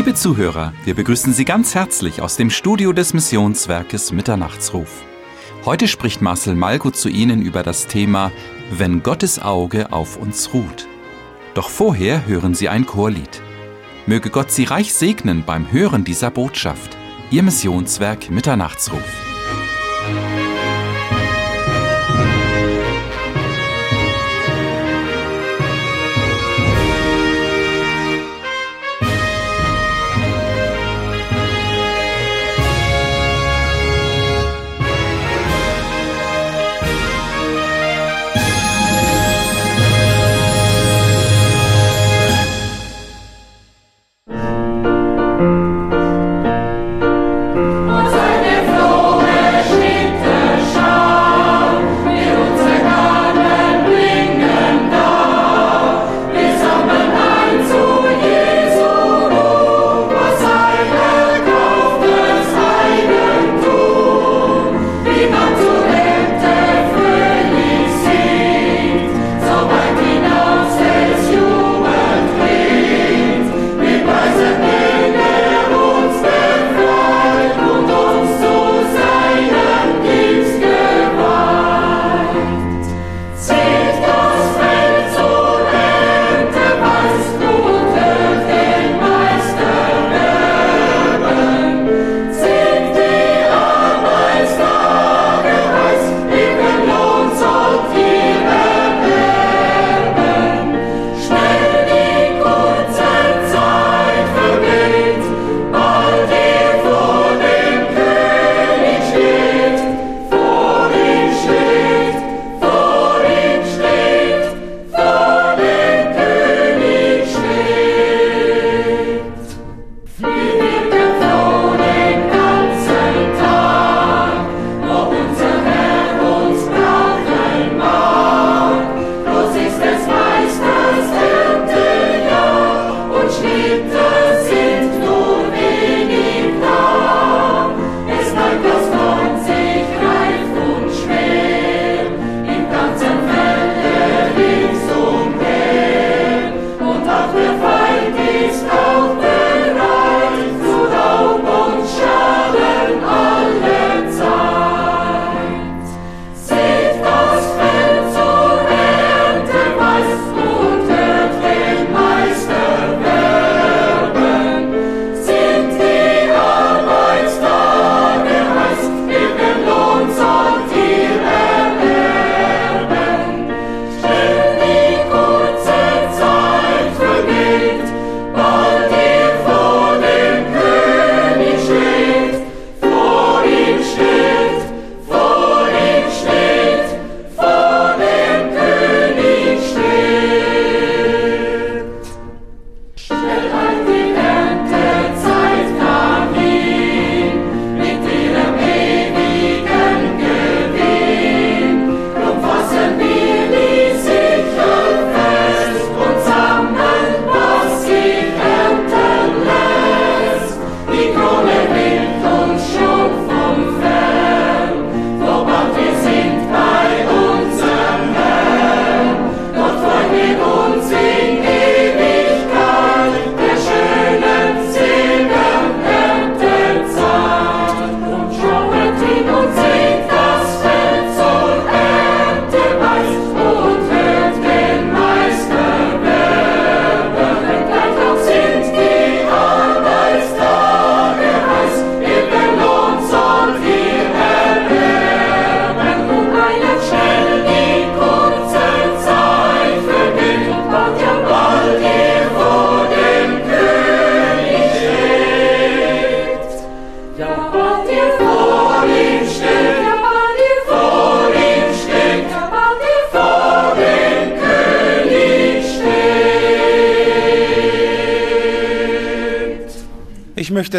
Liebe Zuhörer, wir begrüßen Sie ganz herzlich aus dem Studio des Missionswerkes Mitternachtsruf. Heute spricht Marcel Malko zu Ihnen über das Thema Wenn Gottes Auge auf uns ruht. Doch vorher hören Sie ein Chorlied. Möge Gott Sie reich segnen beim Hören dieser Botschaft. Ihr Missionswerk Mitternachtsruf.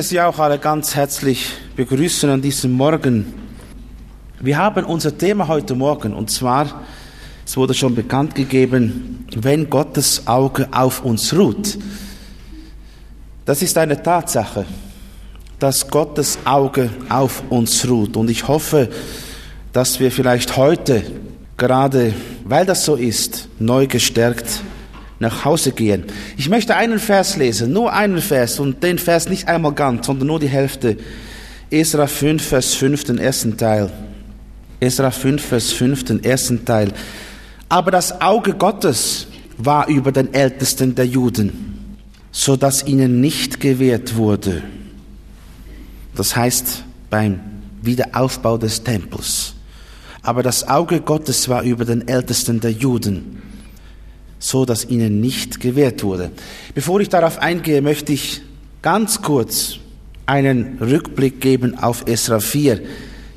Möchte Sie auch alle ganz herzlich begrüßen an diesem Morgen. Wir haben unser Thema heute Morgen und zwar, es wurde schon bekannt gegeben, wenn Gottes Auge auf uns ruht. Das ist eine Tatsache, dass Gottes Auge auf uns ruht und ich hoffe, dass wir vielleicht heute, gerade weil das so ist, neu gestärkt nach Hause gehen. Ich möchte einen Vers lesen, nur einen Vers und den Vers nicht einmal ganz, sondern nur die Hälfte. Esra 5, Vers 5, den ersten Teil. Esra 5, Vers 5, den ersten Teil. Aber das Auge Gottes war über den Ältesten der Juden, so dass ihnen nicht gewährt wurde. Das heißt beim Wiederaufbau des Tempels. Aber das Auge Gottes war über den Ältesten der Juden, so dass ihnen nicht gewährt wurde. Bevor ich darauf eingehe, möchte ich ganz kurz einen Rückblick geben auf Esra 4.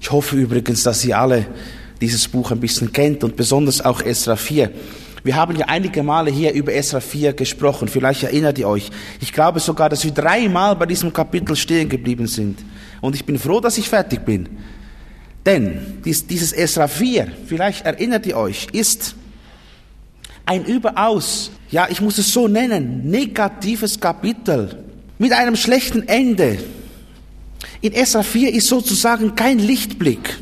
Ich hoffe übrigens, dass ihr alle dieses Buch ein bisschen kennt und besonders auch Esra 4. Wir haben ja einige Male hier über Esra 4 gesprochen, vielleicht erinnert ihr euch. Ich glaube sogar, dass wir dreimal bei diesem Kapitel stehen geblieben sind. Und ich bin froh, dass ich fertig bin. Denn dieses Esra 4, vielleicht erinnert ihr euch, ist ein überaus, ja, ich muss es so nennen, negatives Kapitel mit einem schlechten Ende. In Esra 4 ist sozusagen kein Lichtblick.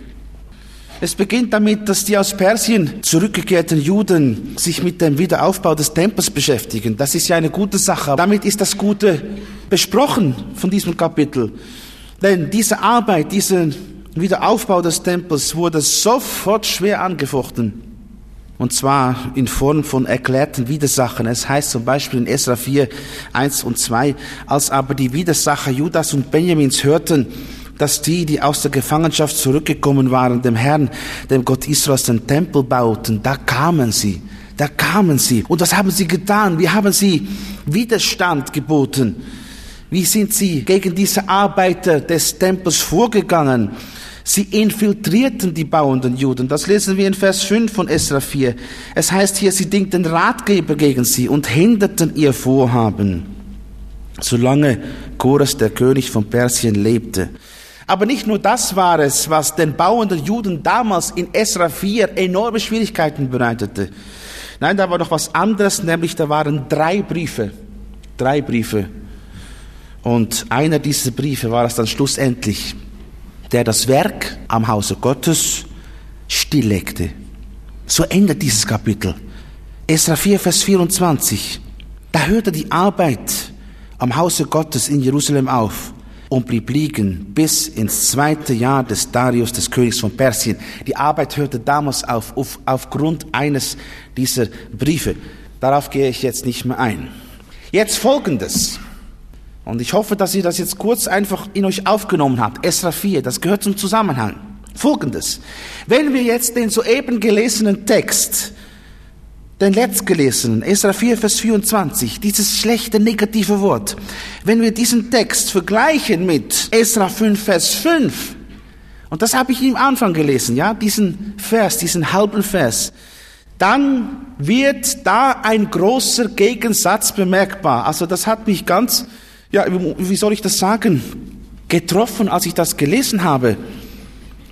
Es beginnt damit, dass die aus Persien zurückgekehrten Juden sich mit dem Wiederaufbau des Tempels beschäftigen. Das ist ja eine gute Sache. Damit ist das Gute besprochen von diesem Kapitel. Denn diese Arbeit, diesen Wiederaufbau des Tempels wurde sofort schwer angefochten. Und zwar in Form von erklärten Widersachen. Es heißt zum Beispiel in Esra 4, 1 und 2, als aber die Widersacher Judas und Benjamins hörten, dass die, die aus der Gefangenschaft zurückgekommen waren, dem Herrn, dem Gott Israels, den Tempel bauten, da kamen sie. Da kamen sie. Und was haben sie getan? Wie haben sie Widerstand geboten? Wie sind sie gegen diese Arbeiter des Tempels vorgegangen? Sie infiltrierten die bauenden Juden. Das lesen wir in Vers 5 von Esra 4. Es heißt hier, sie dingten Ratgeber gegen sie und hinderten ihr Vorhaben, solange Chorus, der König von Persien, lebte. Aber nicht nur das war es, was den bauenden Juden damals in Esra 4 enorme Schwierigkeiten bereitete. Nein, da war noch was anderes, nämlich da waren drei Briefe. Drei Briefe. Und einer dieser Briefe war es dann schlussendlich, der das Werk am Hause Gottes stilllegte. So endet dieses Kapitel. Esra 4, Vers 24. Da hörte die Arbeit am Hause Gottes in Jerusalem auf und blieb liegen bis ins zweite Jahr des Darius, des Königs von Persien. Die Arbeit hörte damals auf, auf aufgrund eines dieser Briefe. Darauf gehe ich jetzt nicht mehr ein. Jetzt folgendes. Und ich hoffe, dass ihr das jetzt kurz einfach in euch aufgenommen habt. Esra 4, das gehört zum Zusammenhang. Folgendes. Wenn wir jetzt den soeben gelesenen Text, den letztgelesenen, Esra 4, Vers 24, dieses schlechte negative Wort, wenn wir diesen Text vergleichen mit Esra 5, Vers 5, und das habe ich im Anfang gelesen, ja, diesen Vers, diesen halben Vers, dann wird da ein großer Gegensatz bemerkbar. Also das hat mich ganz ja, wie soll ich das sagen, getroffen, als ich das gelesen habe.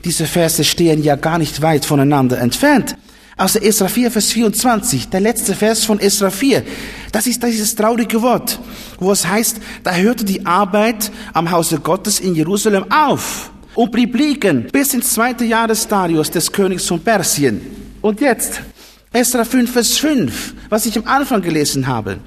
Diese Verse stehen ja gar nicht weit voneinander entfernt. Also Esra 4, Vers 24, der letzte Vers von Esra 4. Das ist dieses traurige Wort, wo es heißt, da hörte die Arbeit am Hause Gottes in Jerusalem auf und blieb liegen bis ins zweite Jahr des Darius, des Königs von Persien. Und jetzt, Esra 5, Vers 5, was ich am Anfang gelesen habe.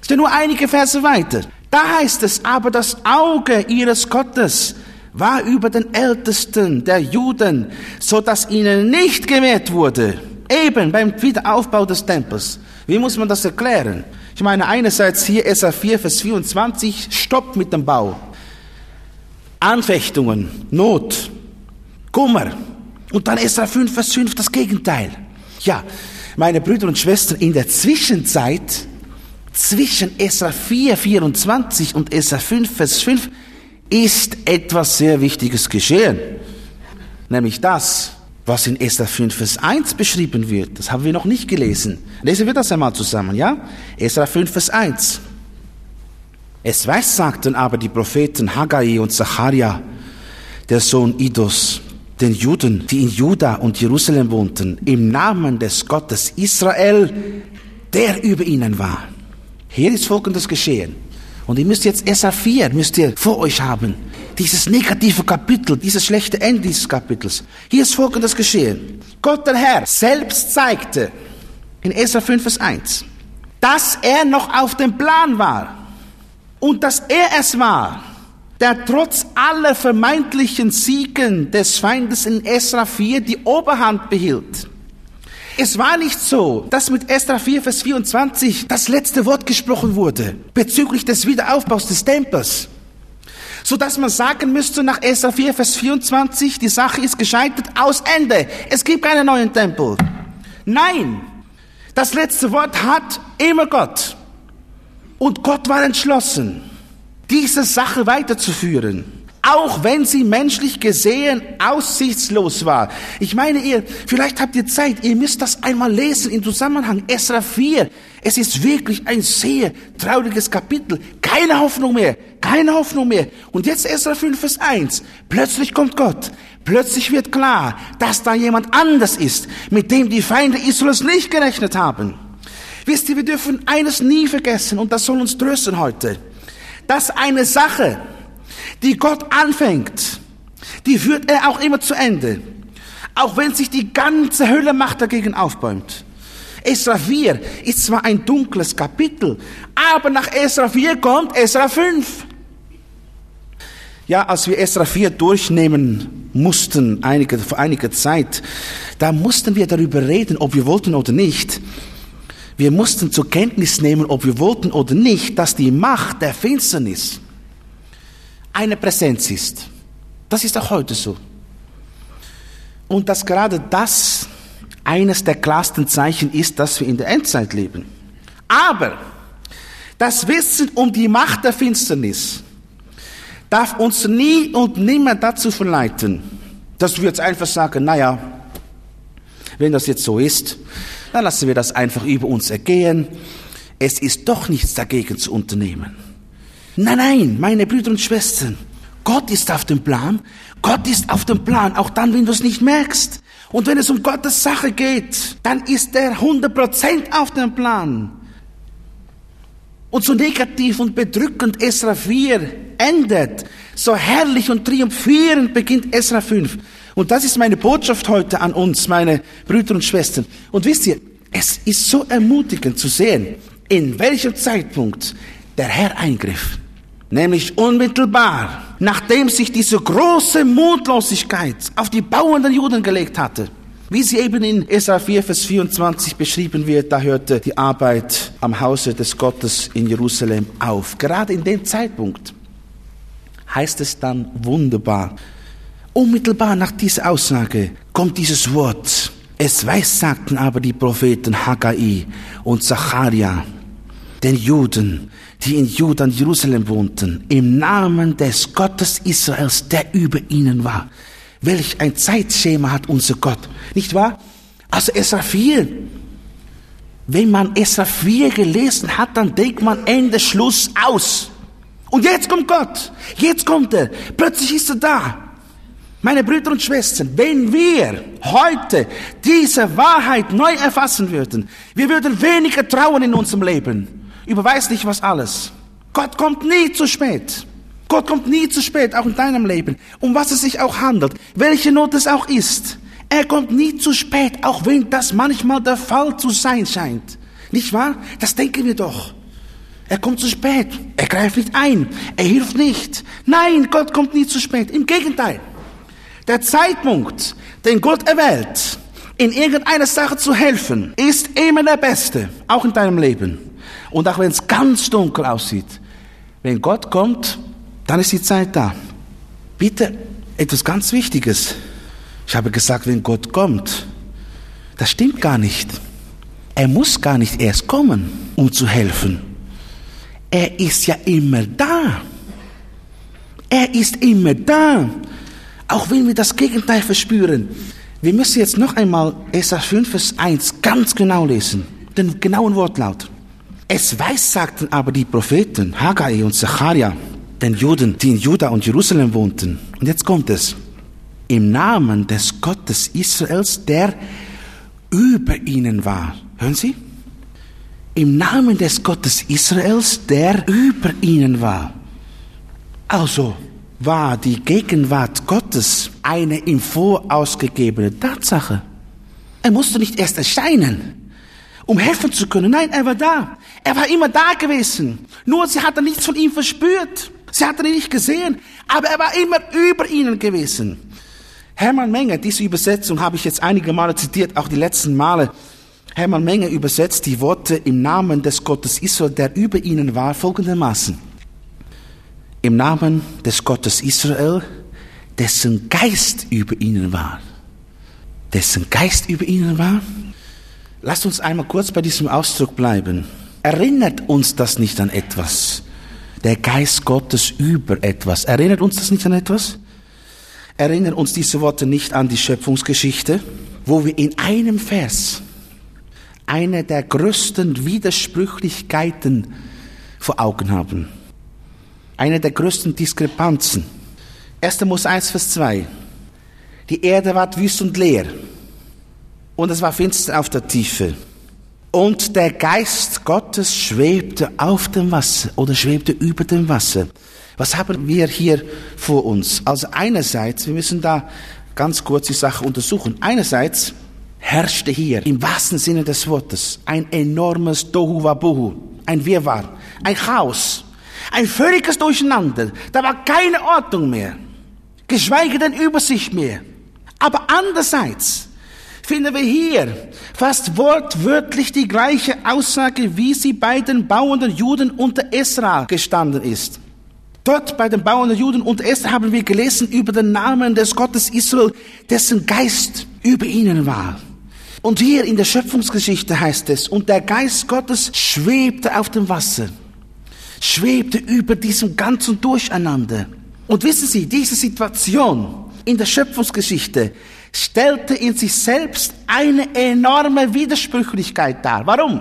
Ist ja nur einige Verse weiter. Da heißt es, aber das Auge ihres Gottes war über den Ältesten der Juden, so dass ihnen nicht gewährt wurde. Eben beim Wiederaufbau des Tempels. Wie muss man das erklären? Ich meine, einerseits hier SA 4, Vers 24, Stopp mit dem Bau. Anfechtungen, Not, Kummer. Und dann SA 5, Vers 5, das Gegenteil. Ja, meine Brüder und Schwestern, in der Zwischenzeit zwischen Esra 4, 24 und Esra 5, Vers 5 ist etwas sehr Wichtiges geschehen. Nämlich das, was in Esra 5, Vers 1 beschrieben wird. Das haben wir noch nicht gelesen. Lesen wir das einmal zusammen, ja? Esra 5, Vers 1. Es weiß, sagten aber die Propheten Haggai und Zacharia, der Sohn Idos, den Juden, die in Juda und Jerusalem wohnten, im Namen des Gottes Israel, der über ihnen war. Hier ist Folgendes geschehen. Und ihr müsst jetzt Esra 4 müsst ihr vor euch haben. Dieses negative Kapitel, dieses schlechte Ende dieses Kapitels. Hier ist Folgendes geschehen. Gott der Herr selbst zeigte in Esra 5 Vers 1. dass er noch auf dem Plan war und dass er es war, der trotz aller vermeintlichen Siegen des Feindes in Esra 4 die Oberhand behielt. Es war nicht so, dass mit Esra 4, Vers 24 das letzte Wort gesprochen wurde bezüglich des Wiederaufbaus des Tempels. So dass man sagen müsste nach Esra 4, Vers 24, die Sache ist gescheitert, aus Ende. Es gibt keinen neuen Tempel. Nein, das letzte Wort hat immer Gott. Und Gott war entschlossen, diese Sache weiterzuführen. Auch wenn sie menschlich gesehen aussichtslos war. Ich meine, ihr, vielleicht habt ihr Zeit, ihr müsst das einmal lesen im Zusammenhang. Esra 4. Es ist wirklich ein sehr trauriges Kapitel. Keine Hoffnung mehr. Keine Hoffnung mehr. Und jetzt Esra 5, Vers 1. Plötzlich kommt Gott. Plötzlich wird klar, dass da jemand anders ist, mit dem die Feinde Israels nicht gerechnet haben. Wisst ihr, wir dürfen eines nie vergessen, und das soll uns trösten heute, dass eine Sache, die Gott anfängt, die führt er auch immer zu Ende. Auch wenn sich die ganze Hölle Macht dagegen aufbäumt. Esra 4 ist zwar ein dunkles Kapitel, aber nach Esra 4 kommt Esra 5. Ja, als wir Esra 4 durchnehmen mussten, einige, vor einiger Zeit, da mussten wir darüber reden, ob wir wollten oder nicht. Wir mussten zur Kenntnis nehmen, ob wir wollten oder nicht, dass die Macht der Finsternis eine Präsenz ist. Das ist auch heute so. Und dass gerade das eines der klarsten Zeichen ist, dass wir in der Endzeit leben. Aber das Wissen um die Macht der Finsternis darf uns nie und nimmer dazu verleiten, dass wir jetzt einfach sagen, naja, wenn das jetzt so ist, dann lassen wir das einfach über uns ergehen. Es ist doch nichts dagegen zu unternehmen. Nein, nein, meine Brüder und Schwestern, Gott ist auf dem Plan. Gott ist auf dem Plan, auch dann, wenn du es nicht merkst. Und wenn es um Gottes Sache geht, dann ist er 100% auf dem Plan. Und so negativ und bedrückend Esra 4 endet, so herrlich und triumphierend beginnt Esra 5. Und das ist meine Botschaft heute an uns, meine Brüder und Schwestern. Und wisst ihr, es ist so ermutigend zu sehen, in welchem Zeitpunkt der Herr eingriff. Nämlich unmittelbar, nachdem sich diese große Mutlosigkeit auf die bauenden Juden gelegt hatte. Wie sie eben in Esra 4, Vers 24 beschrieben wird, da hörte die Arbeit am Hause des Gottes in Jerusalem auf. Gerade in dem Zeitpunkt heißt es dann wunderbar. Unmittelbar nach dieser Aussage kommt dieses Wort. Es weissagten aber die Propheten Haggai und Zacharia den Juden, die in Juda und Jerusalem wohnten, im Namen des Gottes Israels, der über ihnen war. Welch ein Zeitschema hat unser Gott, nicht wahr? Also Esra 4. Wenn man Esra 4 gelesen hat, dann denkt man Ende, Schluss, aus. Und jetzt kommt Gott. Jetzt kommt er. Plötzlich ist er da. Meine Brüder und Schwestern, wenn wir heute diese Wahrheit neu erfassen würden, wir würden weniger trauen in unserem Leben über weiß nicht was alles. Gott kommt nie zu spät. Gott kommt nie zu spät, auch in deinem Leben. Um was es sich auch handelt, welche Not es auch ist. Er kommt nie zu spät, auch wenn das manchmal der Fall zu sein scheint. Nicht wahr? Das denken wir doch. Er kommt zu spät. Er greift nicht ein. Er hilft nicht. Nein, Gott kommt nie zu spät. Im Gegenteil. Der Zeitpunkt, den Gott erwählt, in irgendeiner Sache zu helfen, ist immer der beste, auch in deinem Leben. Und auch wenn es ganz dunkel aussieht, wenn Gott kommt, dann ist die Zeit da. Bitte etwas ganz Wichtiges. Ich habe gesagt, wenn Gott kommt, das stimmt gar nicht. Er muss gar nicht erst kommen, um zu helfen. Er ist ja immer da. Er ist immer da. Auch wenn wir das Gegenteil verspüren. Wir müssen jetzt noch einmal Esra 5, Vers 1 ganz genau lesen. Den genauen Wortlaut. Es weissagten aber die Propheten Haggai und Zacharia, den Juden, die in Juda und Jerusalem wohnten. Und jetzt kommt es. Im Namen des Gottes Israels, der über ihnen war. Hören Sie? Im Namen des Gottes Israels, der über ihnen war. Also war die Gegenwart Gottes eine im Voraus gegebene Tatsache. Er musste nicht erst erscheinen um helfen zu können. Nein, er war da. Er war immer da gewesen. Nur sie hatte nichts von ihm verspürt. Sie hatte ihn nicht gesehen, aber er war immer über ihnen gewesen. Hermann Menger, diese Übersetzung habe ich jetzt einige Male zitiert, auch die letzten Male. Hermann Menger übersetzt die Worte im Namen des Gottes Israel, der über ihnen war, folgendermaßen. Im Namen des Gottes Israel, dessen Geist über ihnen war. Dessen Geist über ihnen war? Lasst uns einmal kurz bei diesem Ausdruck bleiben. Erinnert uns das nicht an etwas? Der Geist Gottes über etwas. Erinnert uns das nicht an etwas? Erinnern uns diese Worte nicht an die Schöpfungsgeschichte, wo wir in einem Vers eine der größten Widersprüchlichkeiten vor Augen haben. Eine der größten Diskrepanzen. 1. Mose 1, Vers 2. Die Erde ward wüst und leer. Und es war finster auf der Tiefe. Und der Geist Gottes schwebte auf dem Wasser oder schwebte über dem Wasser. Was haben wir hier vor uns? Also einerseits, wir müssen da ganz kurz die Sache untersuchen. Einerseits herrschte hier im wahrsten Sinne des Wortes ein enormes Dohuwabohu, ein Wirrwarr, ein Chaos, ein völliges Durcheinander. Da war keine Ordnung mehr, geschweige denn Übersicht mehr. Aber andererseits finden wir hier fast wortwörtlich die gleiche Aussage, wie sie bei den bauenden Juden unter Esra gestanden ist. Dort bei den bauenden Juden unter Esra haben wir gelesen über den Namen des Gottes Israel, dessen Geist über ihnen war. Und hier in der Schöpfungsgeschichte heißt es, und der Geist Gottes schwebte auf dem Wasser, schwebte über diesem ganzen Durcheinander. Und wissen Sie, diese Situation in der Schöpfungsgeschichte stellte in sich selbst eine enorme Widersprüchlichkeit dar. Warum?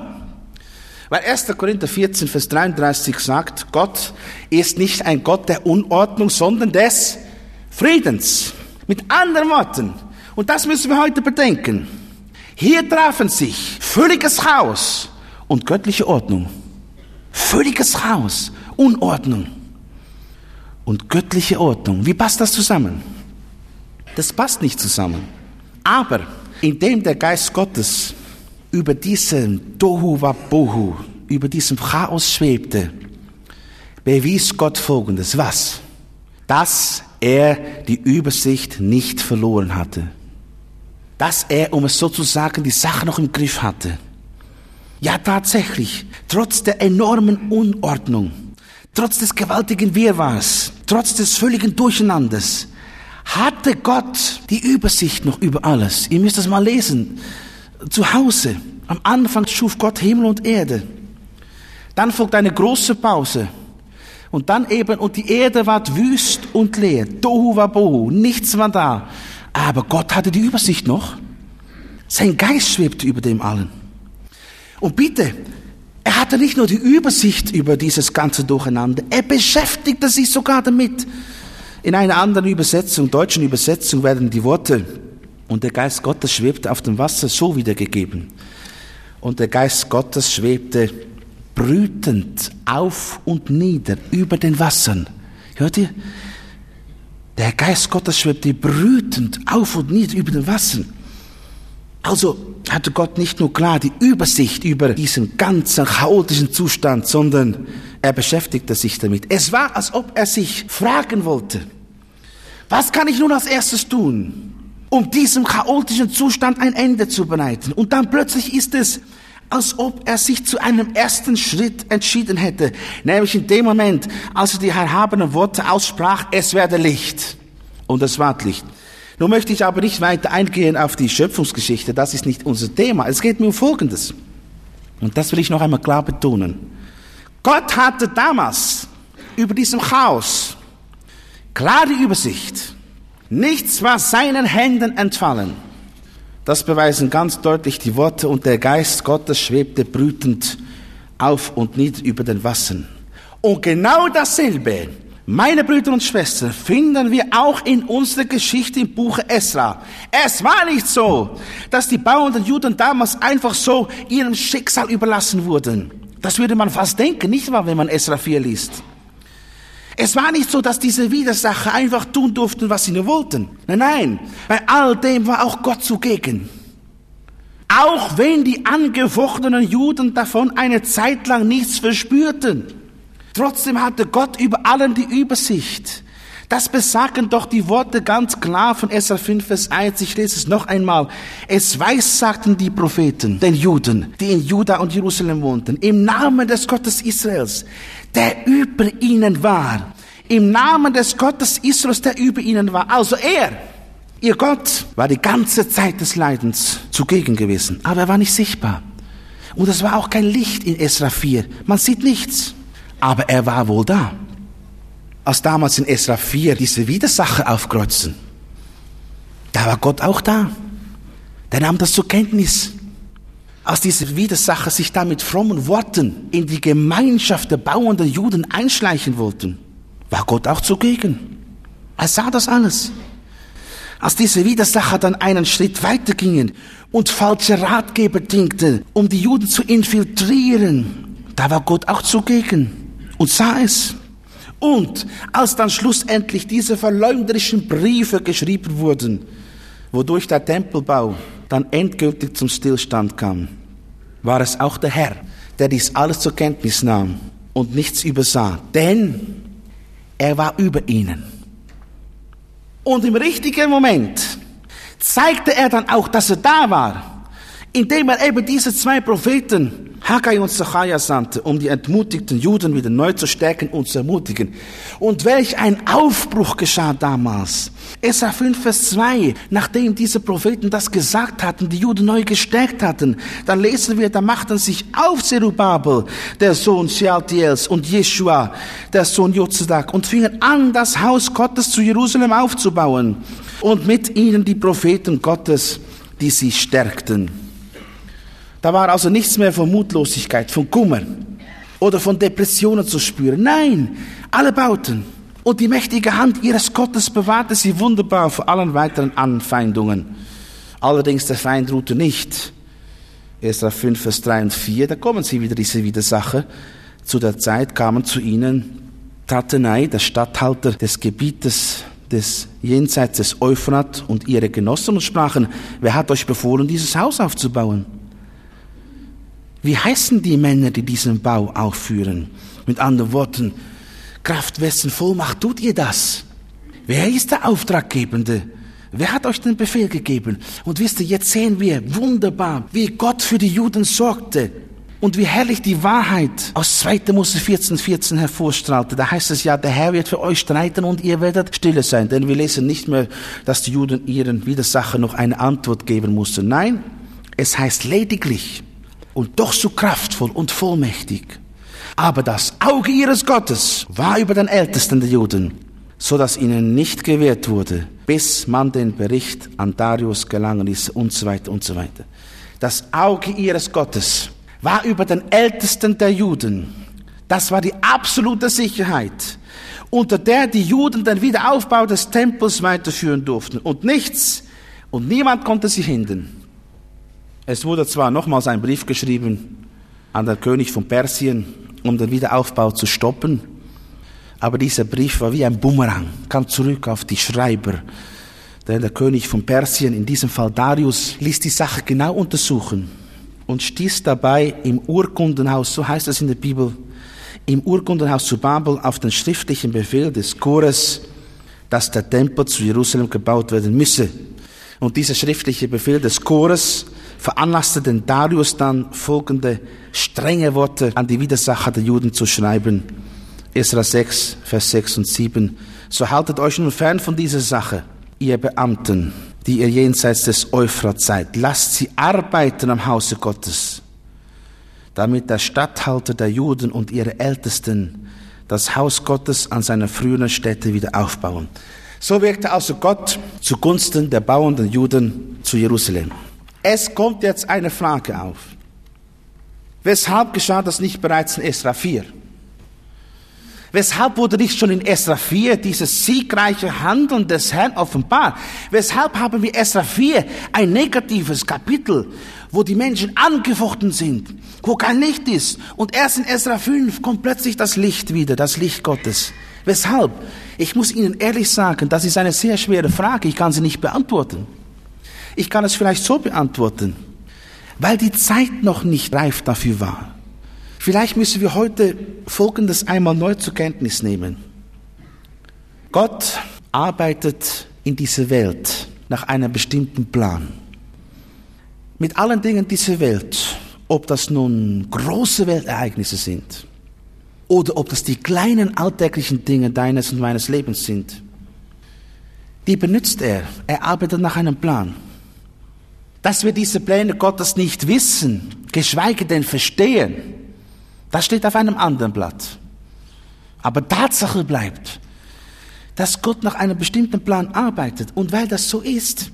Weil 1. Korinther 14, Vers 33 sagt, Gott ist nicht ein Gott der Unordnung, sondern des Friedens. Mit anderen Worten, und das müssen wir heute bedenken, hier trafen sich völliges Chaos und göttliche Ordnung. Völliges Chaos, Unordnung und göttliche Ordnung. Wie passt das zusammen? Das passt nicht zusammen. Aber indem der Geist Gottes über diesem Dohu Wabohu, über diesem Chaos schwebte, bewies Gott Folgendes. Was? Dass er die Übersicht nicht verloren hatte dass er, um es so zu sagen, die Sache noch im Griff hatte. Ja, tatsächlich, trotz der enormen Unordnung, trotz des gewaltigen Wirrwarrs, trotz des völligen Durcheinanders, hatte Gott die Übersicht noch über alles. Ihr müsst das mal lesen. Zu Hause, am Anfang schuf Gott Himmel und Erde. Dann folgt eine große Pause. Und dann eben, und die Erde ward wüst und leer. Dohu wabohu, nichts war da. Aber Gott hatte die Übersicht noch. Sein Geist schwebte über dem allen. Und bitte, er hatte nicht nur die Übersicht über dieses ganze Durcheinander, er beschäftigte sich sogar damit. In einer anderen Übersetzung, deutschen Übersetzung, werden die Worte und der Geist Gottes schwebte auf dem Wasser so wiedergegeben. Und der Geist Gottes schwebte brütend auf und nieder über den Wassern. Hört ihr? Der Geist Gottes schwebte brütend auf und nieder über den Wassern. Also hatte Gott nicht nur klar die Übersicht über diesen ganzen chaotischen Zustand, sondern er beschäftigte sich damit. Es war, als ob er sich fragen wollte, was kann ich nun als erstes tun, um diesem chaotischen Zustand ein Ende zu bereiten? Und dann plötzlich ist es, als ob er sich zu einem ersten Schritt entschieden hätte, nämlich in dem Moment, als er die erhabenen Worte aussprach, es werde Licht. Und es ward Licht. Nun möchte ich aber nicht weiter eingehen auf die Schöpfungsgeschichte, das ist nicht unser Thema. Es geht mir um Folgendes. Und das will ich noch einmal klar betonen. Gott hatte damals über diesem Chaos klare Übersicht. Nichts war seinen Händen entfallen. Das beweisen ganz deutlich die Worte und der Geist Gottes schwebte brütend auf und nieder über den Wassern. Und genau dasselbe, meine Brüder und Schwestern, finden wir auch in unserer Geschichte im Buche Esra. Es war nicht so, dass die bauenden Juden damals einfach so ihrem Schicksal überlassen wurden. Das würde man fast denken, nicht wahr, wenn man Esra 4 liest. Es war nicht so, dass diese Widersacher einfach tun durften, was sie nur wollten. Nein, nein, bei all dem war auch Gott zugegen. auch wenn die angefochtenen Juden davon eine Zeit lang nichts verspürten. Trotzdem hatte Gott über allen die Übersicht. Das besagen doch die Worte ganz klar von Esra 5, Vers 1. Ich lese es noch einmal. Es weiß, sagten die Propheten, den Juden, die in Juda und Jerusalem wohnten, im Namen des Gottes Israels, der über ihnen war. Im Namen des Gottes Israels, der über ihnen war. Also er, ihr Gott, war die ganze Zeit des Leidens zugegen gewesen. Aber er war nicht sichtbar. Und es war auch kein Licht in Esra 4. Man sieht nichts. Aber er war wohl da als damals in Esra 4 diese Widersacher aufkreuzen, da war Gott auch da. Der nahm das zur Kenntnis. Als diese Widersacher sich da mit frommen Worten in die Gemeinschaft der bauenden Juden einschleichen wollten, war Gott auch zugegen. Er sah das alles. Als diese Widersacher dann einen Schritt weiter gingen und falsche Ratgeber dienten, um die Juden zu infiltrieren, da war Gott auch zugegen und sah es. Und als dann schlussendlich diese verleumderischen Briefe geschrieben wurden, wodurch der Tempelbau dann endgültig zum Stillstand kam, war es auch der Herr, der dies alles zur Kenntnis nahm und nichts übersah, denn er war über ihnen. Und im richtigen Moment zeigte er dann auch, dass er da war, indem er eben diese zwei Propheten Haggai und Zachariah sandte, um die entmutigten Juden wieder neu zu stärken und zu ermutigen. Und welch ein Aufbruch geschah damals. Esra 5, Vers 2, nachdem diese Propheten das gesagt hatten, die Juden neu gestärkt hatten, dann lesen wir, da machten sich auf Zerubabel, der Sohn Shealtiels, und Jeshua, der Sohn Jozadak, und fingen an, das Haus Gottes zu Jerusalem aufzubauen. Und mit ihnen die Propheten Gottes, die sie stärkten. Da war also nichts mehr von Mutlosigkeit, von Kummer oder von Depressionen zu spüren. Nein, alle bauten. Und die mächtige Hand ihres Gottes bewahrte sie wunderbar vor allen weiteren Anfeindungen. Allerdings der Feind ruhte nicht. Esra 5, Vers 3 und 4, da kommen sie wieder, diese Widersacher. Zu der Zeit kamen zu ihnen Tatenai, der Statthalter des Gebietes des jenseits des Euphrat und ihre Genossen und sprachen, wer hat euch befohlen, dieses Haus aufzubauen? Wie heißen die Männer, die diesen Bau aufführen? Mit anderen Worten, Kraft wessen Vollmacht tut ihr das? Wer ist der Auftraggebende? Wer hat euch den Befehl gegeben? Und wisst ihr, jetzt sehen wir wunderbar, wie Gott für die Juden sorgte und wie herrlich die Wahrheit aus 2. Mose 14, 14 hervorstrahlte. Da heißt es ja, der Herr wird für euch streiten und ihr werdet stille sein. Denn wir lesen nicht mehr, dass die Juden ihren Widersacher noch eine Antwort geben mussten. Nein, es heißt lediglich, und doch so kraftvoll und vollmächtig. Aber das Auge ihres Gottes war über den Ältesten der Juden, so dass ihnen nicht gewährt wurde, bis man den Bericht an Darius gelangen ist und so weiter und so weiter. Das Auge ihres Gottes war über den Ältesten der Juden. Das war die absolute Sicherheit, unter der die Juden den Wiederaufbau des Tempels weiterführen durften. Und nichts und niemand konnte sie hindern. Es wurde zwar nochmals ein Brief geschrieben an den König von Persien, um den Wiederaufbau zu stoppen, aber dieser Brief war wie ein Bumerang, kam zurück auf die Schreiber. Denn der König von Persien, in diesem Fall Darius, ließ die Sache genau untersuchen und stieß dabei im Urkundenhaus, so heißt es in der Bibel, im Urkundenhaus zu Babel auf den schriftlichen Befehl des Chores, dass der Tempel zu Jerusalem gebaut werden müsse. Und dieser schriftliche Befehl des Chores veranlasste den Darius dann folgende strenge Worte an die Widersacher der Juden zu schreiben. Esra 6, Vers 6 und 7. So haltet euch nun fern von dieser Sache, ihr Beamten, die ihr jenseits des Euphrat seid. Lasst sie arbeiten am Hause Gottes, damit der Statthalter der Juden und ihre Ältesten das Haus Gottes an seiner früheren Stätte wieder aufbauen. So wirkte also Gott zugunsten der bauenden Juden zu Jerusalem. Es kommt jetzt eine Frage auf. Weshalb geschah das nicht bereits in Esra 4? Weshalb wurde nicht schon in Esra 4 dieses siegreiche Handeln des Herrn offenbar? Weshalb haben wir Esra 4 ein negatives Kapitel, wo die Menschen angefochten sind, wo kein Licht ist? Und erst in Esra 5 kommt plötzlich das Licht wieder, das Licht Gottes. Weshalb? Ich muss Ihnen ehrlich sagen, das ist eine sehr schwere Frage, ich kann sie nicht beantworten. Ich kann es vielleicht so beantworten. weil die Zeit noch nicht reif dafür war. Vielleicht müssen wir heute Folgendes einmal neu zur Kenntnis nehmen. Gott arbeitet in dieser Welt nach einem bestimmten Plan. Mit allen Dingen dieser Welt, ob das nun große Weltereignisse sind oder ob das die kleinen alltäglichen Dinge deines und meines Lebens sind, die benutzt er. Er arbeitet nach einem Plan. Dass wir diese Pläne Gottes nicht wissen, geschweige denn verstehen, das steht auf einem anderen Blatt. Aber Tatsache bleibt, dass Gott nach einem bestimmten Plan arbeitet. Und weil das so ist,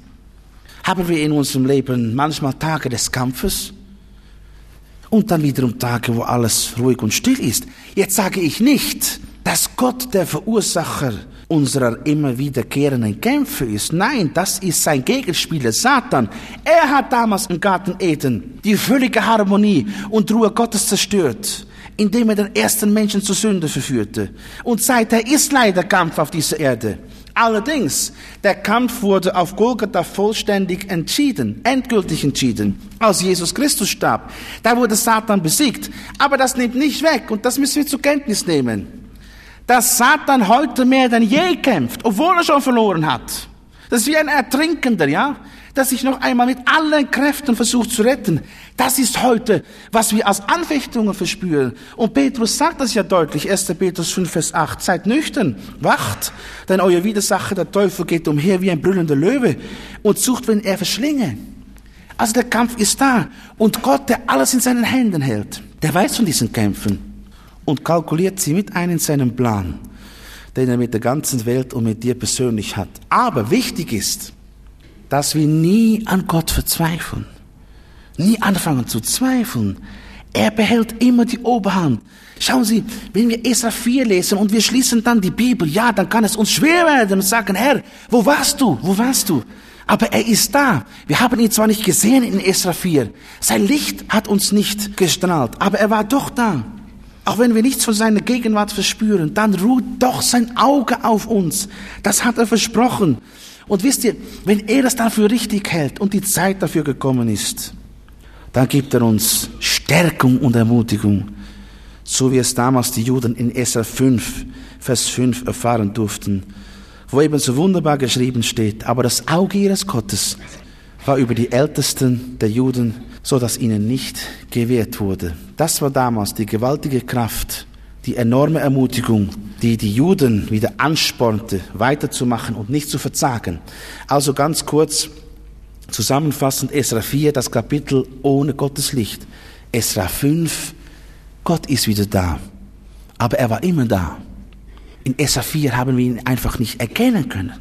haben wir in unserem Leben manchmal Tage des Kampfes und dann wiederum Tage, wo alles ruhig und still ist. Jetzt sage ich nicht, dass Gott der Verursacher unserer immer wiederkehrenden Kämpfe ist. Nein, das ist sein Gegenspieler, Satan. Er hat damals im Garten Eden die völlige Harmonie und Ruhe Gottes zerstört, indem er den ersten Menschen zur Sünde verführte. Und seither ist leider Kampf auf dieser Erde. Allerdings, der Kampf wurde auf Golgatha vollständig entschieden, endgültig entschieden, als Jesus Christus starb. Da wurde Satan besiegt. Aber das nimmt nicht weg und das müssen wir zur Kenntnis nehmen dass Satan heute mehr denn je kämpft, obwohl er schon verloren hat. Das ist wie ein Ertrinkender, ja? Das sich noch einmal mit allen Kräften versucht zu retten. Das ist heute, was wir als Anfechtungen verspüren. Und Petrus sagt das ja deutlich, 1. Petrus 5, Vers 8. Seid nüchtern, wacht, denn euer Widersacher, der Teufel, geht umher wie ein brüllender Löwe und sucht, wenn er verschlinge. Also der Kampf ist da. Und Gott, der alles in seinen Händen hält, der weiß von diesen Kämpfen und kalkuliert sie mit ein in seinem Plan, den er mit der ganzen Welt und mit dir persönlich hat. Aber wichtig ist, dass wir nie an Gott verzweifeln, nie anfangen zu zweifeln. Er behält immer die Oberhand. Schauen Sie, wenn wir Esra 4 lesen und wir schließen dann die Bibel, ja, dann kann es uns schwer werden und sagen, Herr, wo warst du? Wo warst du? Aber er ist da. Wir haben ihn zwar nicht gesehen in Esra 4. Sein Licht hat uns nicht gestrahlt, aber er war doch da. Auch wenn wir nichts von seiner Gegenwart verspüren, dann ruht doch sein Auge auf uns. Das hat er versprochen. Und wisst ihr, wenn er das dann für richtig hält und die Zeit dafür gekommen ist, dann gibt er uns Stärkung und Ermutigung, so wie es damals die Juden in Esra 5, Vers 5 erfahren durften, wo eben so wunderbar geschrieben steht, aber das Auge ihres Gottes war über die Ältesten der Juden so dass ihnen nicht gewährt wurde. Das war damals die gewaltige Kraft, die enorme Ermutigung, die die Juden wieder anspornte, weiterzumachen und nicht zu verzagen. Also ganz kurz zusammenfassend Esra 4, das Kapitel ohne Gottes Licht. Esra 5, Gott ist wieder da. Aber er war immer da. In Esra 4 haben wir ihn einfach nicht erkennen können.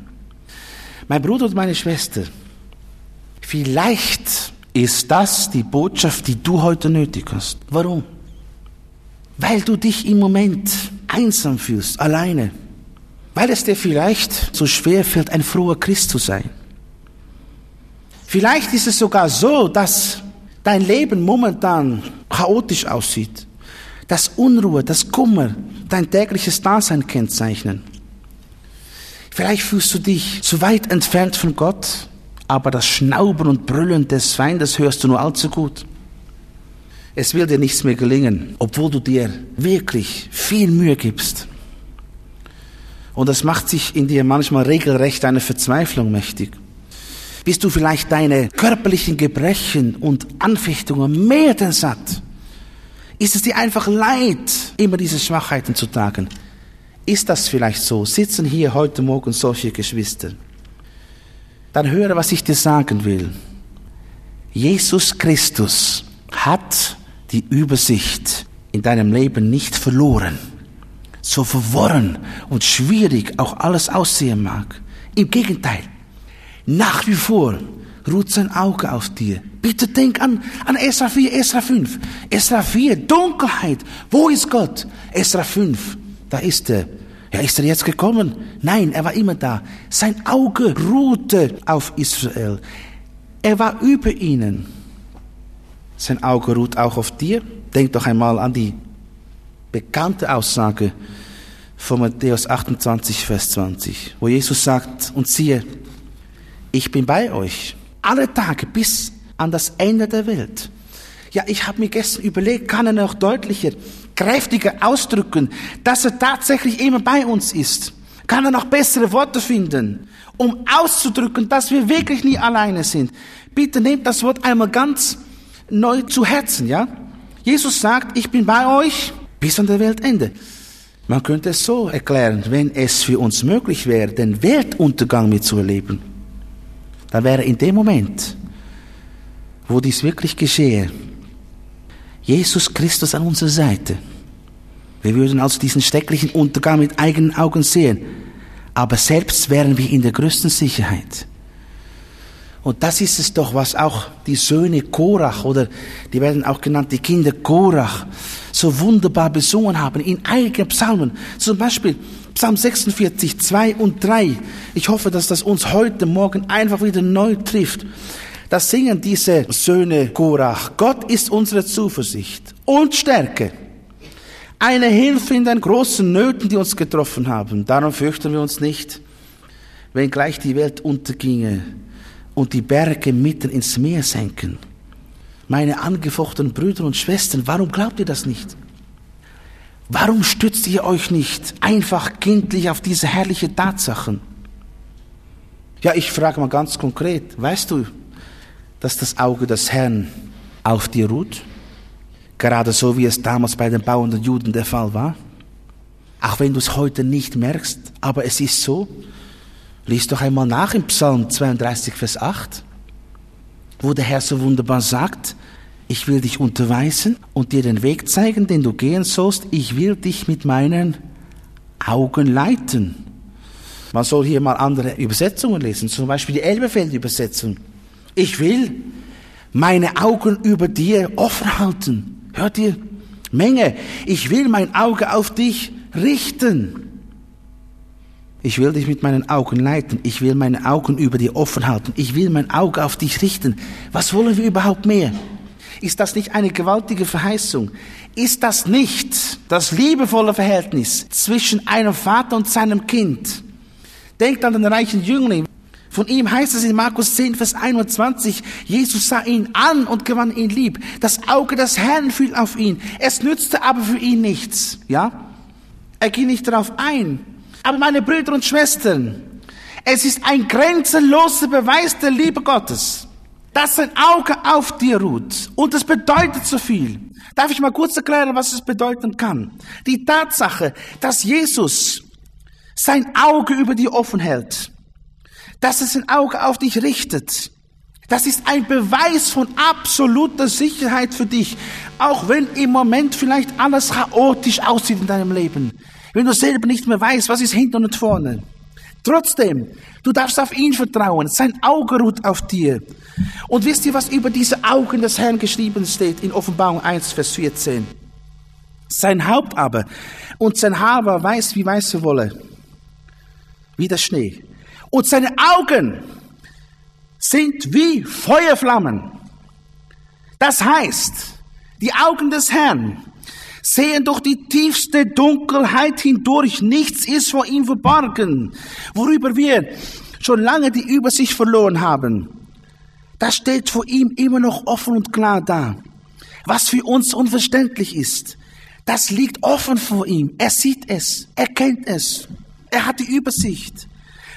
Mein Bruder und meine Schwester, vielleicht ist das die Botschaft, die du heute nötig hast. Warum? Weil du dich im Moment einsam fühlst, alleine. Weil es dir vielleicht so schwer fällt, ein froher Christ zu sein. Vielleicht ist es sogar so, dass dein Leben momentan chaotisch aussieht. Dass Unruhe, das Kummer dein tägliches Dasein kennzeichnen. Vielleicht fühlst du dich zu weit entfernt von Gott aber das Schnauben und Brüllen des Feindes hörst du nur allzu gut. Es will dir nichts mehr gelingen, obwohl du dir wirklich viel Mühe gibst. Und es macht sich in dir manchmal regelrecht eine Verzweiflung mächtig. Bist du vielleicht deine körperlichen Gebrechen und Anfechtungen mehr denn satt? Ist es dir einfach leid, immer diese Schwachheiten zu tragen? Ist das vielleicht so? Sitzen hier heute Morgen solche Geschwister? Dann höre, was ich dir sagen will. Jesus Christus hat die Übersicht in deinem Leben nicht verloren. So verworren und schwierig auch alles aussehen mag. Im Gegenteil, nach wie vor ruht sein Auge auf dir. Bitte denk an, an Esra 4, Esra 5. Esra 4, Dunkelheit. Wo ist Gott? Esra 5, da ist er. Ja, ist er jetzt gekommen? Nein, er war immer da. Sein Auge ruhte auf Israel. Er war über ihnen. Sein Auge ruht auch auf dir. Denk doch einmal an die bekannte Aussage von Matthäus 28, Vers 20, wo Jesus sagt, und siehe, ich bin bei euch alle Tage bis an das Ende der Welt. Ja, ich habe mir gestern überlegt, kann er noch deutlicher, kräftiger ausdrücken, dass er tatsächlich immer bei uns ist? Kann er noch bessere Worte finden, um auszudrücken, dass wir wirklich nie alleine sind? Bitte nehmt das Wort einmal ganz neu zu Herzen, ja? Jesus sagt, ich bin bei euch bis an der Weltende. Man könnte es so erklären, wenn es für uns möglich wäre, den Weltuntergang mitzuerleben, dann wäre in dem Moment, wo dies wirklich geschehe, Jesus Christus an unserer Seite. Wir würden also diesen schrecklichen Untergang mit eigenen Augen sehen, aber selbst wären wir in der größten Sicherheit. Und das ist es doch, was auch die Söhne Korach oder die werden auch genannt die Kinder Korach so wunderbar besungen haben in einigen Psalmen. Zum Beispiel Psalm 46, 2 und 3. Ich hoffe, dass das uns heute Morgen einfach wieder neu trifft. Da singen diese Söhne Korach. Gott ist unsere Zuversicht und Stärke. Eine Hilfe in den großen Nöten, die uns getroffen haben. Darum fürchten wir uns nicht, wenn gleich die Welt unterginge und die Berge mitten ins Meer senken. Meine angefochtenen Brüder und Schwestern, warum glaubt ihr das nicht? Warum stützt ihr euch nicht einfach kindlich auf diese herrlichen Tatsachen? Ja, ich frage mal ganz konkret, weißt du, dass das Auge des Herrn auf dir ruht? Gerade so, wie es damals bei den bauenden Juden der Fall war? Auch wenn du es heute nicht merkst, aber es ist so. Lies doch einmal nach im Psalm 32, Vers 8, wo der Herr so wunderbar sagt, ich will dich unterweisen und dir den Weg zeigen, den du gehen sollst. Ich will dich mit meinen Augen leiten. Man soll hier mal andere Übersetzungen lesen, zum Beispiel die Elberfeld-Übersetzung. Ich will meine Augen über dir offen halten. Hört ihr? Menge. Ich will mein Auge auf dich richten. Ich will dich mit meinen Augen leiten. Ich will meine Augen über dir offen halten. Ich will mein Auge auf dich richten. Was wollen wir überhaupt mehr? Ist das nicht eine gewaltige Verheißung? Ist das nicht das liebevolle Verhältnis zwischen einem Vater und seinem Kind? Denkt an den reichen Jüngling. Von ihm heißt es in Markus 10, Vers 21, Jesus sah ihn an und gewann ihn lieb. Das Auge des Herrn fiel auf ihn. Es nützte aber für ihn nichts. Ja? Er ging nicht darauf ein. Aber meine Brüder und Schwestern, es ist ein grenzenloser Beweis der Liebe Gottes, dass sein Auge auf dir ruht. Und es bedeutet so viel. Darf ich mal kurz erklären, was es bedeuten kann? Die Tatsache, dass Jesus sein Auge über dir offen hält, dass es sein Auge auf dich richtet, das ist ein Beweis von absoluter Sicherheit für dich, auch wenn im Moment vielleicht alles chaotisch aussieht in deinem Leben wenn du selber nicht mehr weißt, was ist hinten und vorne. Trotzdem, du darfst auf ihn vertrauen. Sein Auge ruht auf dir. Und wisst ihr, was über diese Augen des Herrn geschrieben steht in Offenbarung 1, Vers 14? Sein Haupt aber und sein Haar war weiß wie weiße Wolle, wie der Schnee. Und seine Augen sind wie Feuerflammen. Das heißt, die Augen des Herrn sehen durch die tiefste Dunkelheit hindurch. Nichts ist vor ihm verborgen, worüber wir schon lange die Übersicht verloren haben. Das steht vor ihm immer noch offen und klar da. Was für uns unverständlich ist, das liegt offen vor ihm. Er sieht es, er kennt es, er hat die Übersicht.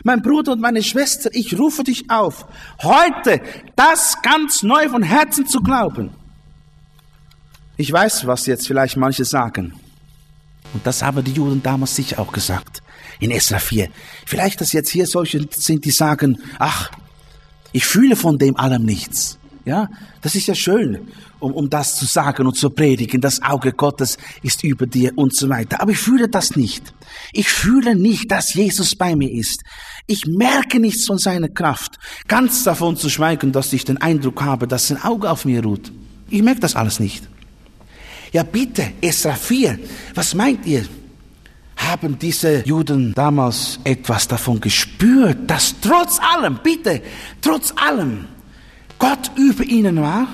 Mein Bruder und meine Schwester, ich rufe dich auf, heute das ganz neu von Herzen zu glauben. Ich weiß, was jetzt vielleicht manche sagen. Und das haben die Juden damals sicher auch gesagt. In Esra 4. Vielleicht, dass jetzt hier solche sind, die sagen, ach, ich fühle von dem allem nichts. Ja, das ist ja schön, um, um das zu sagen und zu predigen. Das Auge Gottes ist über dir und so weiter. Aber ich fühle das nicht. Ich fühle nicht, dass Jesus bei mir ist. Ich merke nichts von seiner Kraft. Ganz davon zu schweigen, dass ich den Eindruck habe, dass sein Auge auf mir ruht. Ich merke das alles nicht. Ja bitte, Esra 4, was meint ihr? Haben diese Juden damals etwas davon gespürt, dass trotz allem, bitte, trotz allem, Gott über ihnen war?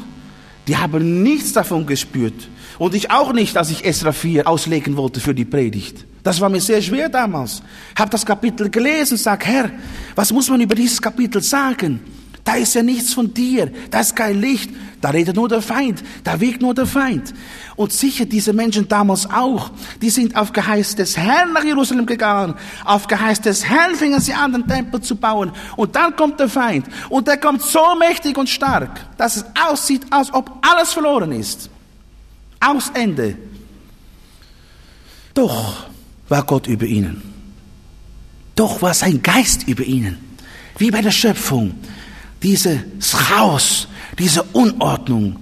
Die haben nichts davon gespürt. Und ich auch nicht, als ich Esra 4 auslegen wollte für die Predigt. Das war mir sehr schwer damals. Hab das Kapitel gelesen, sag, Herr, was muss man über dieses Kapitel sagen? Da ist ja nichts von dir, da ist kein Licht, da redet nur der Feind, da wiegt nur der Feind. Und sicher diese Menschen damals auch, die sind auf Geheiß des Herrn nach Jerusalem gegangen, auf Geheiß des Herrn fingen sie an, den Tempel zu bauen. Und dann kommt der Feind und der kommt so mächtig und stark, dass es aussieht, als ob alles verloren ist. Aus Ende. Doch war Gott über ihnen. Doch war sein Geist über ihnen. Wie bei der Schöpfung dieses Chaos, diese Unordnung.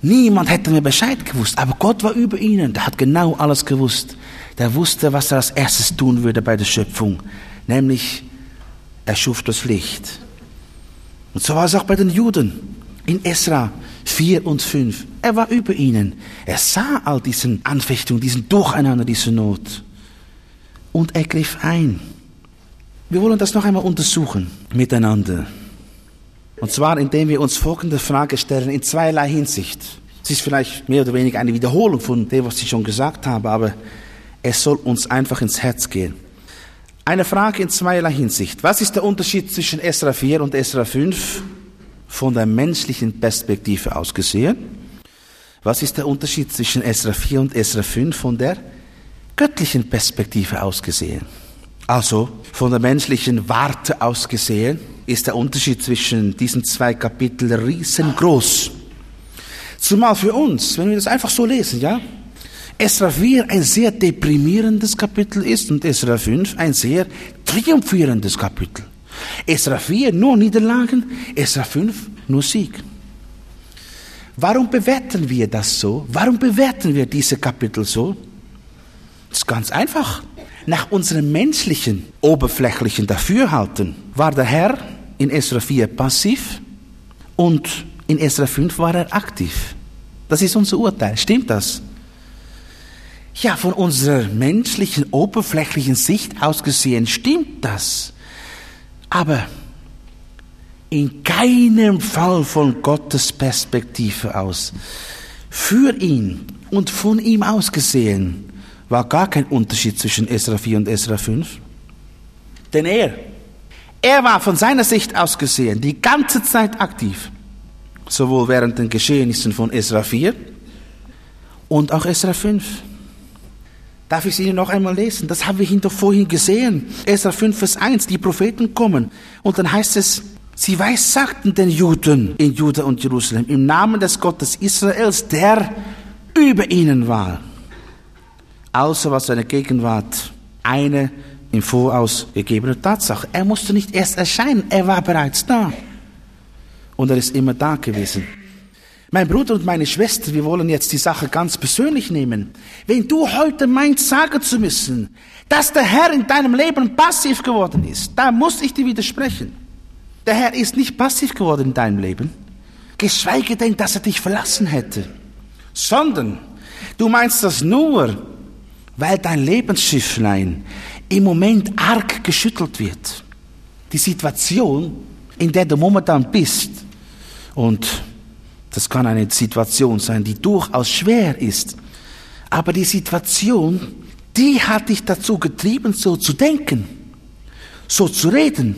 Niemand hätte mir Bescheid gewusst, aber Gott war über ihnen. Der hat genau alles gewusst. Der wusste, was er als erstes tun würde bei der Schöpfung, nämlich er schuf das Licht. Und so war es auch bei den Juden in Esra 4 und 5. Er war über ihnen. Er sah all diesen Anfechtungen, diesen Durcheinander, diese Not. Und er griff ein. Wir wollen das noch einmal untersuchen miteinander. Und zwar, indem wir uns folgende Frage stellen in zweierlei Hinsicht. Es ist vielleicht mehr oder weniger eine Wiederholung von dem, was ich schon gesagt habe, aber es soll uns einfach ins Herz gehen. Eine Frage in zweierlei Hinsicht. Was ist der Unterschied zwischen Esra 4 und Esra 5 von der menschlichen Perspektive aus gesehen? Was ist der Unterschied zwischen Esra 4 und Esra 5 von der göttlichen Perspektive aus gesehen? Also von der menschlichen Warte aus gesehen ist der Unterschied zwischen diesen zwei Kapiteln riesengroß. Zumal für uns, wenn wir das einfach so lesen, ja. Esra 4 ein sehr deprimierendes Kapitel ist und Esra 5 ein sehr triumphierendes Kapitel. Esra 4 nur Niederlagen, Esra 5 nur Sieg. Warum bewerten wir das so? Warum bewerten wir diese Kapitel so? Das ist ganz einfach. Nach unserem menschlichen, oberflächlichen Dafürhalten war der Herr in Esra 4 passiv und in Esra 5 war er aktiv. Das ist unser Urteil. Stimmt das? Ja, von unserer menschlichen, oberflächlichen Sicht aus gesehen stimmt das. Aber in keinem Fall von Gottes Perspektive aus. Für ihn und von ihm aus gesehen war gar kein Unterschied zwischen Esra 4 und Esra 5. Denn er, er war von seiner Sicht aus gesehen die ganze Zeit aktiv. Sowohl während den Geschehnissen von Esra 4 und auch Esra 5. Darf ich es Ihnen noch einmal lesen? Das haben wir hinter vorhin gesehen. Esra 5, Vers 1, die Propheten kommen. Und dann heißt es, sie weissagten den Juden in Juda und Jerusalem im Namen des Gottes Israels, der über ihnen war außer was seine Gegenwart eine im Voraus gegebene Tatsache. Er musste nicht erst erscheinen, er war bereits da. Und er ist immer da gewesen. Mein Bruder und meine Schwester, wir wollen jetzt die Sache ganz persönlich nehmen. Wenn du heute meinst, sagen zu müssen, dass der Herr in deinem Leben passiv geworden ist, da muss ich dir widersprechen. Der Herr ist nicht passiv geworden in deinem Leben, geschweige denn, dass er dich verlassen hätte, sondern du meinst das nur, weil dein Lebensschifflein im Moment arg geschüttelt wird. Die Situation, in der du momentan bist, und das kann eine Situation sein, die durchaus schwer ist, aber die Situation, die hat dich dazu getrieben, so zu denken, so zu reden.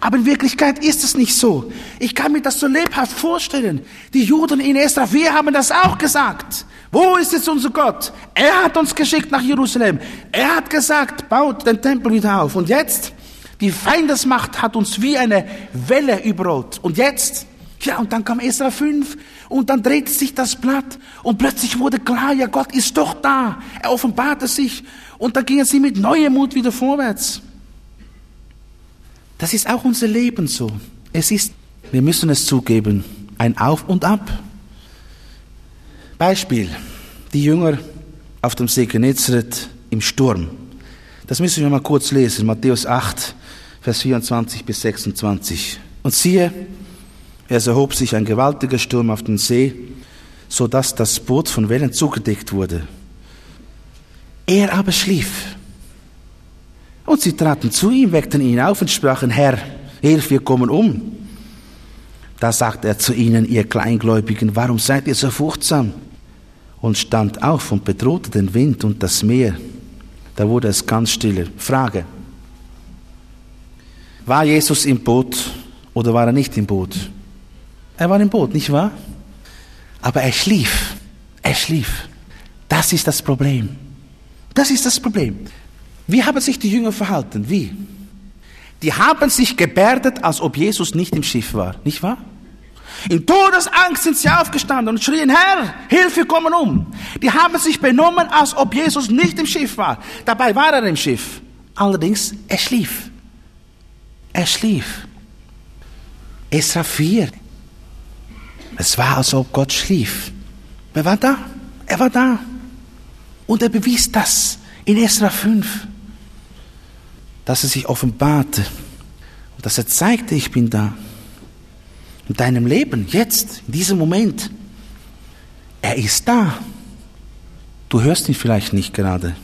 Aber in Wirklichkeit ist es nicht so. Ich kann mir das so lebhaft vorstellen. Die Juden in Esra 4 haben das auch gesagt. Wo ist jetzt unser Gott? Er hat uns geschickt nach Jerusalem. Er hat gesagt, baut den Tempel wieder auf. Und jetzt, die Feindesmacht hat uns wie eine Welle überrollt. Und jetzt, ja, und dann kam Esra 5 und dann drehte sich das Blatt und plötzlich wurde klar, ja, Gott ist doch da. Er offenbarte sich und dann gingen sie mit neuem Mut wieder vorwärts. Das ist auch unser Leben so. Es ist, wir müssen es zugeben, ein Auf und Ab. Beispiel, die Jünger auf dem See Genezareth im Sturm. Das müssen wir mal kurz lesen, Matthäus 8, Vers 24 bis 26. Und siehe, es erhob sich ein gewaltiger Sturm auf den See, so dass das Boot von Wellen zugedeckt wurde. Er aber schlief. Und sie traten zu ihm, weckten ihn auf und sprachen, Herr, hilf, wir kommen um. Da sagte er zu ihnen, ihr Kleingläubigen, warum seid ihr so furchtsam? und stand auf und bedrohte den Wind und das Meer. Da wurde es ganz stille. Frage. War Jesus im Boot Oder war er nicht im Boot? Er war im Boot, nicht wahr? Aber er schlief. Er schlief. Das ist das Problem. Das ist das Problem. Wie haben sich die Jünger verhalten? Wie? Die haben sich gebärdet, als ob Jesus nicht im Schiff war, nicht wahr? In Todesangst sind sie aufgestanden und schrien, Herr, Hilfe, kommen um. Die haben sich benommen, als ob Jesus nicht im Schiff war. Dabei war er im Schiff. Allerdings, er schlief. Er schlief. Esra 4. Es war, als ob Gott schlief. Er war da. Er war da. Und er bewies das in Esra 5. Dass er sich offenbarte. Und dass er zeigte, ich bin da in deinem Leben, jetzt, in diesem Moment. Er ist da. Du hörst ihn vielleicht nicht gerade.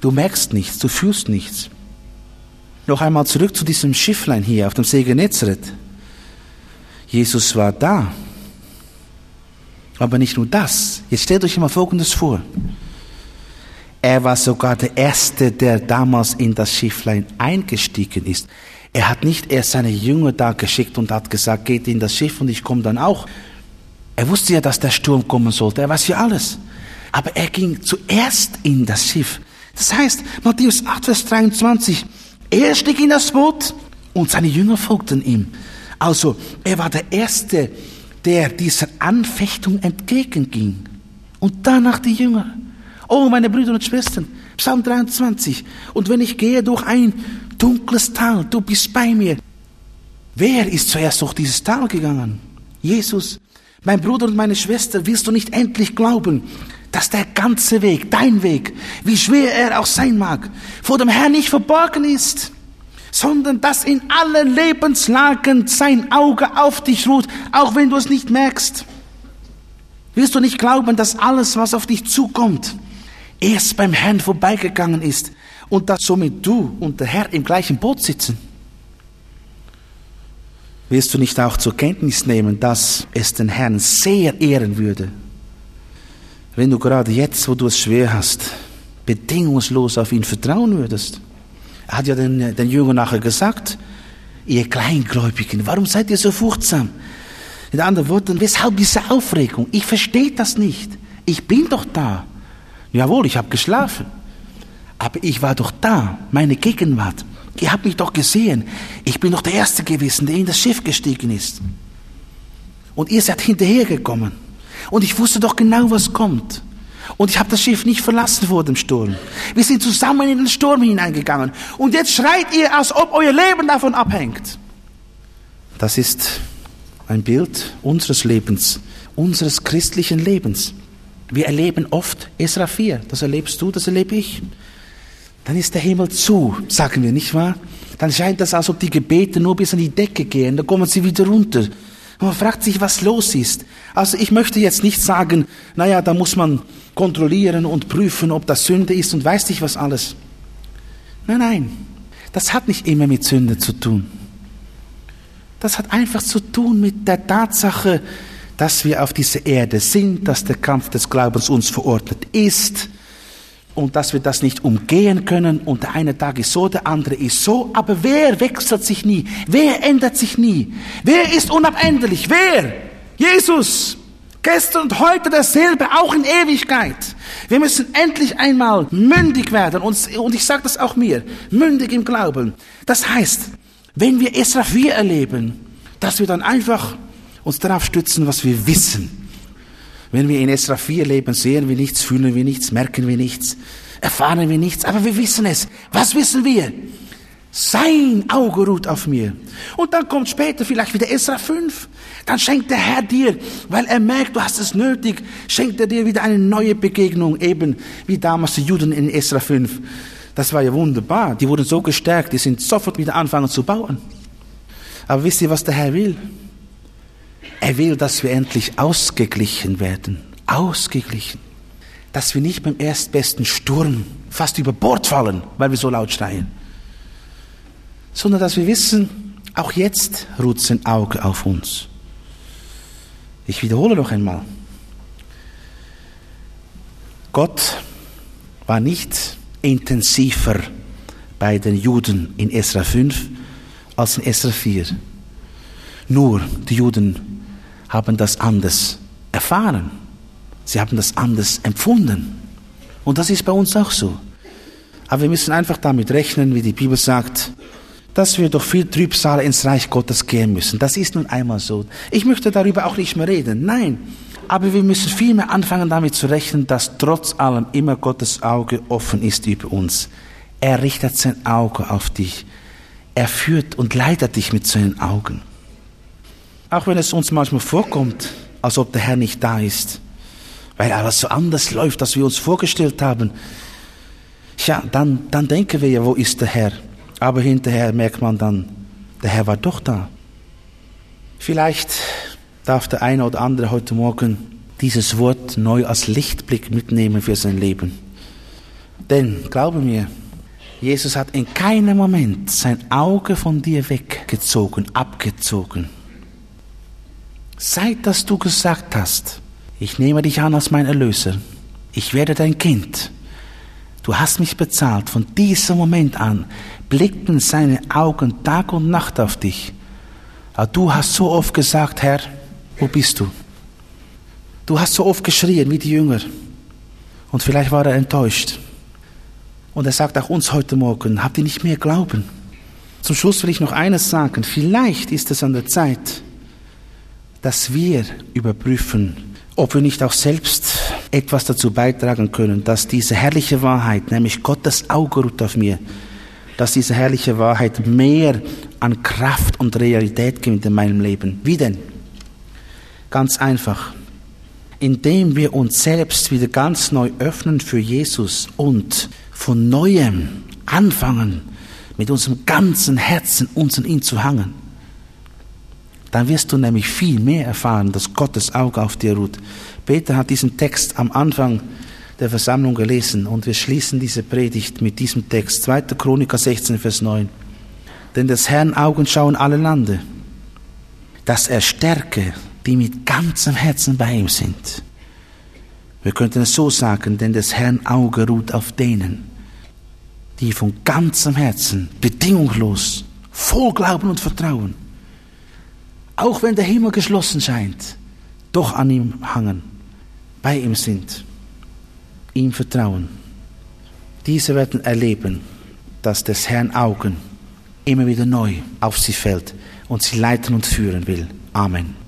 Du merkst nichts, du fühlst nichts. Noch einmal zurück zu diesem Schifflein hier auf dem See Genezareth. Jesus war da. Aber nicht nur das. Jetzt stellt euch mal Folgendes vor. Er war sogar der Erste, der damals in das Schifflein eingestiegen ist. Er hat nicht erst seine Jünger da geschickt und hat gesagt, geht in das Schiff und ich komme dann auch. Er wusste ja, dass der Sturm kommen sollte. Er weiß ja alles. Aber er ging zuerst in das Schiff. Das heißt, Matthäus 8, Vers 23, er stieg in das Boot und seine Jünger folgten ihm. Also, er war der Erste, der dieser Anfechtung entgegenging. Und danach die Jünger. Oh, meine Brüder und Schwestern, Psalm 23. Und wenn ich gehe durch ein dunkles Tal, du bist bei mir. Wer ist zuerst durch dieses Tal gegangen? Jesus. Mein Bruder und meine Schwester, willst du nicht endlich glauben, dass der ganze Weg, dein Weg, wie schwer er auch sein mag, vor dem Herrn nicht verborgen ist, sondern dass in allen Lebenslagen sein Auge auf dich ruht, auch wenn du es nicht merkst. Willst du nicht glauben, dass alles, was auf dich zukommt, erst beim Herrn vorbeigegangen ist und dass somit du und der Herr im gleichen Boot sitzen? Willst du nicht auch zur Kenntnis nehmen, dass es den Herrn sehr ehren würde, wenn du gerade jetzt, wo du es schwer hast, bedingungslos auf ihn vertrauen würdest? Er hat ja den, den Jüngern nachher gesagt, ihr Kleingläubigen, warum seid ihr so furchtsam? In anderen Worten, weshalb diese Aufregung? Ich verstehe das nicht. Ich bin doch da. Jawohl, ich habe geschlafen. Aber ich war doch da, meine Gegenwart. Ihr habt mich doch gesehen. Ich bin doch der Erste gewesen, der in das Schiff gestiegen ist. Und ihr seid hinterhergekommen. Und ich wusste doch genau, was kommt. Und ich habe das Schiff nicht verlassen vor dem Sturm. Wir sind zusammen in den Sturm hineingegangen. Und jetzt schreit ihr, als ob euer Leben davon abhängt. Das ist ein Bild unseres Lebens, unseres christlichen Lebens. Wir erleben oft Esra 4. Das erlebst du, das erlebe ich. Dann ist der Himmel zu, sagen wir, nicht wahr? Dann scheint das, als ob die Gebete nur bis an die Decke gehen. Dann kommen sie wieder runter. Und man fragt sich, was los ist. Also ich möchte jetzt nicht sagen, naja, da muss man kontrollieren und prüfen, ob das Sünde ist und weiß nicht was alles. Nein, nein, das hat nicht immer mit Sünde zu tun. Das hat einfach zu tun mit der Tatsache, dass wir auf dieser Erde sind, dass der Kampf des Glaubens uns verordnet ist und dass wir das nicht umgehen können und der eine Tag ist so, der andere ist so, aber wer wechselt sich nie? Wer ändert sich nie? Wer ist unabänderlich? Wer? Jesus. Gestern und heute dasselbe, auch in Ewigkeit. Wir müssen endlich einmal mündig werden und, und ich sage das auch mir, mündig im Glauben. Das heißt, wenn wir Esra 4 erleben, dass wir dann einfach uns darauf stützen, was wir wissen wenn wir in Esra 4 leben, sehen wir nichts, fühlen wir nichts, merken wir nichts, erfahren wir nichts, aber wir wissen es. Was wissen wir? Sein Auge ruht auf mir. Und dann kommt später vielleicht wieder Esra 5. Dann schenkt der Herr dir, weil er merkt, du hast es nötig, schenkt er dir wieder eine neue Begegnung, eben wie damals die Juden in Esra 5. Das war ja wunderbar. Die wurden so gestärkt, die sind sofort wieder anfangen zu bauen. Aber wisst ihr, was der Herr will? Er will, dass wir endlich ausgeglichen werden. Ausgeglichen. Dass wir nicht beim erstbesten Sturm fast über Bord fallen, weil wir so laut schreien. Sondern dass wir wissen, auch jetzt ruht sein Auge auf uns. Ich wiederhole noch einmal. Gott war nicht intensiver bei den Juden in Esra 5 als in Esra 4. Nur die Juden haben das anders erfahren. Sie haben das anders empfunden. Und das ist bei uns auch so. Aber wir müssen einfach damit rechnen, wie die Bibel sagt, dass wir durch viel Trübsal ins Reich Gottes gehen müssen. Das ist nun einmal so. Ich möchte darüber auch nicht mehr reden. Nein. Aber wir müssen vielmehr anfangen damit zu rechnen, dass trotz allem immer Gottes Auge offen ist über uns. Er richtet sein Auge auf dich. Er führt und leitet dich mit seinen Augen. Auch wenn es uns manchmal vorkommt, als ob der Herr nicht da ist, weil alles so anders läuft, als wir uns vorgestellt haben, ja, dann, dann denken wir ja, wo ist der Herr? Aber hinterher merkt man dann, der Herr war doch da. Vielleicht darf der eine oder andere heute Morgen dieses Wort neu als Lichtblick mitnehmen für sein Leben. Denn, glaube mir, Jesus hat in keinem Moment sein Auge von dir weggezogen, abgezogen. Seit dass du gesagt hast, ich nehme dich an als mein Erlöser, ich werde dein Kind, du hast mich bezahlt, von diesem Moment an blickten seine Augen Tag und Nacht auf dich. Aber du hast so oft gesagt, Herr, wo bist du? Du hast so oft geschrien wie die Jünger. Und vielleicht war er enttäuscht. Und er sagt auch uns heute Morgen, habt ihr nicht mehr Glauben? Zum Schluss will ich noch eines sagen. Vielleicht ist es an der Zeit, dass wir überprüfen, ob wir nicht auch selbst etwas dazu beitragen können, dass diese herrliche Wahrheit, nämlich Gottes Auge ruht auf mir, dass diese herrliche Wahrheit mehr an Kraft und Realität gibt in meinem Leben. Wie denn? Ganz einfach. Indem wir uns selbst wieder ganz neu öffnen für Jesus und von neuem anfangen, mit unserem ganzen Herzen uns an ihn zu hangen dann wirst du nämlich viel mehr erfahren, dass Gottes Auge auf dir ruht. Peter hat diesen Text am Anfang der Versammlung gelesen und wir schließen diese Predigt mit diesem Text. 2. Chroniker 16, Vers 9. Denn des Herrn Augen schauen alle Lande, dass er stärke, die mit ganzem Herzen bei ihm sind. Wir könnten es so sagen, denn des Herrn Auge ruht auf denen, die von ganzem Herzen, bedingungslos, voll Glauben und Vertrauen auch wenn der Himmel geschlossen scheint, doch an ihm hangen, bei ihm sind, ihm vertrauen. Diese werden erleben, dass des Herrn Augen immer wieder neu auf sie fällt und sie leiten und führen will. Amen.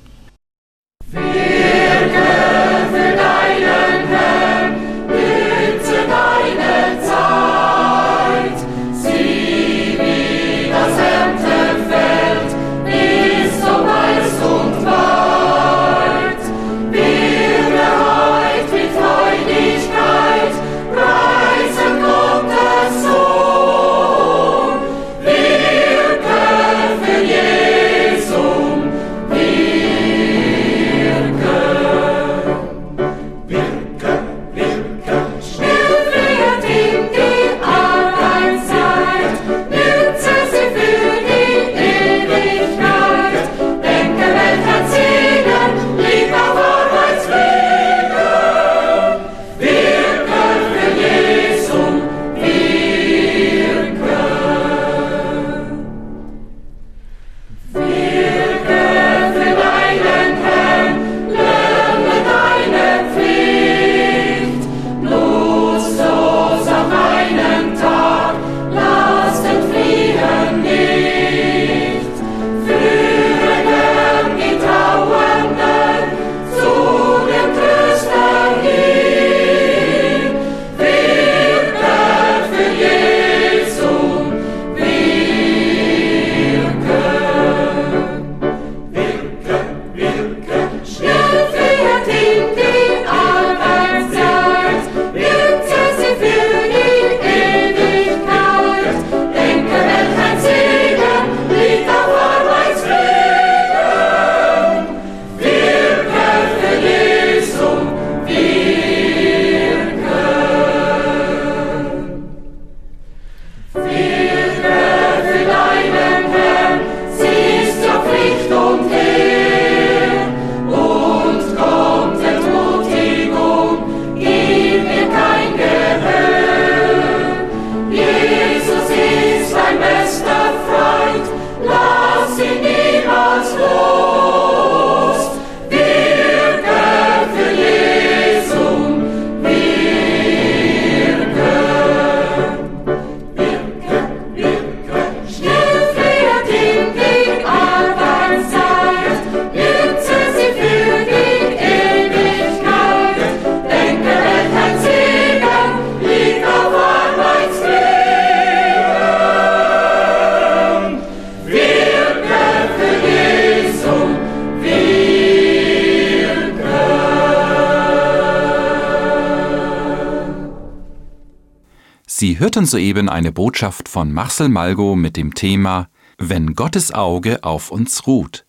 Hörten soeben eine Botschaft von Marcel Malgo mit dem Thema Wenn Gottes Auge auf uns ruht.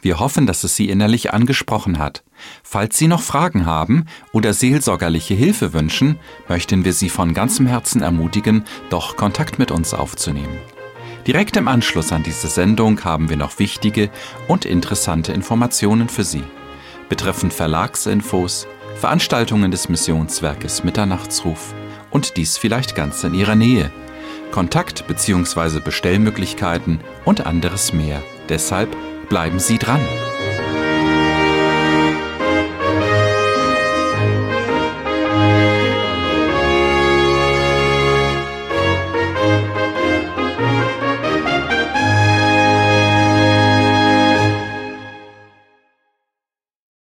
Wir hoffen, dass es Sie innerlich angesprochen hat. Falls Sie noch Fragen haben oder seelsorgerliche Hilfe wünschen, möchten wir Sie von ganzem Herzen ermutigen, doch Kontakt mit uns aufzunehmen. Direkt im Anschluss an diese Sendung haben wir noch wichtige und interessante Informationen für Sie. Betreffend Verlagsinfos, Veranstaltungen des Missionswerkes Mitternachtsruf und dies vielleicht ganz in Ihrer Nähe. Kontakt- bzw. Bestellmöglichkeiten und anderes mehr. Deshalb bleiben Sie dran.